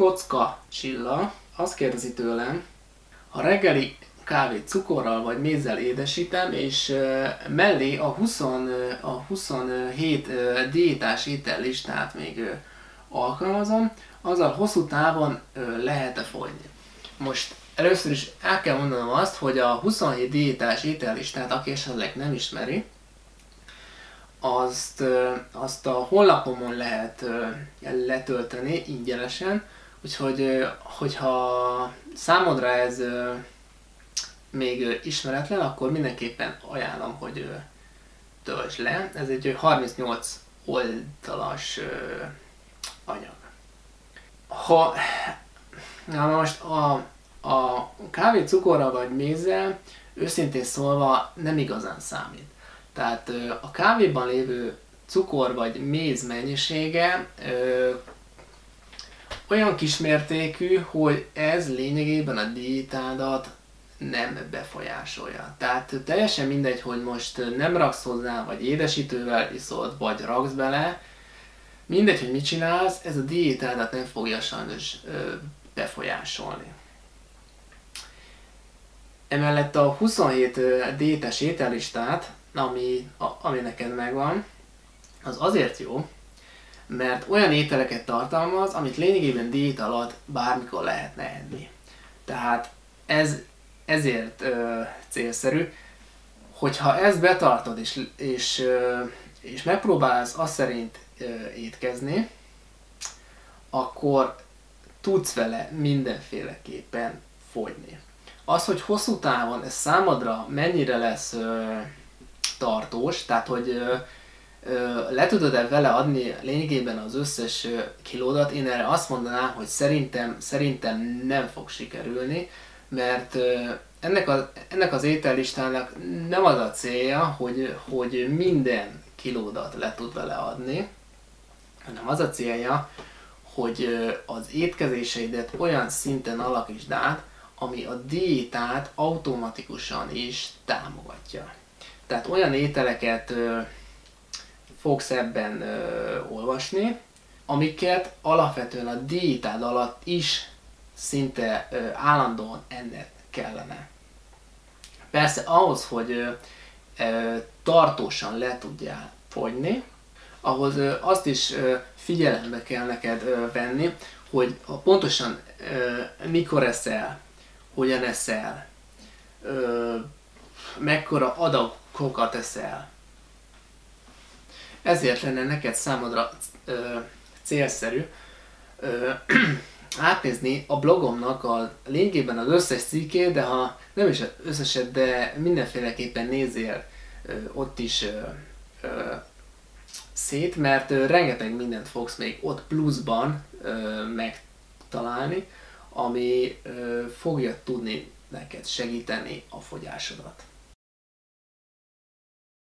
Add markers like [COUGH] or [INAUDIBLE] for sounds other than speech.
Kocka Csilla azt kérdezi tőlem, a reggeli kávét cukorral vagy mézzel édesítem, és mellé a, 20, a 27 diétás étellistát még alkalmazom, azzal hosszú távon lehet-e fogyni. Most először is el kell mondanom azt, hogy a 27 diétás étellistát, aki esetleg nem ismeri, azt, azt a honlapomon lehet letölteni ingyenesen, úgyhogy hogyha számodra ez még ismeretlen, akkor mindenképpen ajánlom, hogy töltsd le. Ez egy 38 oldalas anyag. Ha na most a, a kávé cukorra vagy mézzel őszintén szólva nem igazán számít. Tehát a kávéban lévő cukor vagy méz mennyisége olyan kismértékű, hogy ez lényegében a diétádat nem befolyásolja. Tehát teljesen mindegy, hogy most nem raksz hozzá, vagy édesítővel iszod, vagy raksz bele, mindegy, hogy mit csinálsz, ez a diétádat nem fogja sajnos befolyásolni. Emellett a 27 diétes ételistát, ami, a, ami neked megvan, az azért jó, mert olyan ételeket tartalmaz, amit lényegében diét alatt bármikor lehetne enni. Tehát ez ezért ö, célszerű, hogyha ezt betartod és, és, ö, és megpróbálsz azt szerint ö, étkezni, akkor tudsz vele mindenféleképpen fogyni. Az, hogy hosszú távon ez számodra mennyire lesz ö, tartós, tehát hogy ö, le tudod-e vele adni lényegében az összes kilódat, én erre azt mondanám, hogy szerintem, szerintem nem fog sikerülni, mert ennek, a, ennek az étellistának nem az a célja, hogy, hogy minden kilódat le tud vele adni, hanem az a célja, hogy az étkezéseidet olyan szinten alakítsd át, ami a diétát automatikusan is támogatja. Tehát olyan ételeket fogsz ebben ö, olvasni, amiket alapvetően a diétád alatt is szinte ö, állandóan enned kellene. Persze ahhoz, hogy ö, ö, tartósan le tudjál fogyni, ahhoz ö, azt is ö, figyelembe kell neked ö, venni, hogy pontosan ö, mikor eszel, hogyan eszel, ö, mekkora adagokat eszel. Ezért lenne neked számodra ö, célszerű ö, [CLEARS THROAT] átnézni a blogomnak a lényegében az összes cikkét, de ha nem is összeset, de mindenféleképpen nézzél ö, ott is ö, ö, szét, mert ö, rengeteg mindent fogsz még ott pluszban ö, megtalálni, ami ö, fogja tudni neked segíteni a fogyásodat.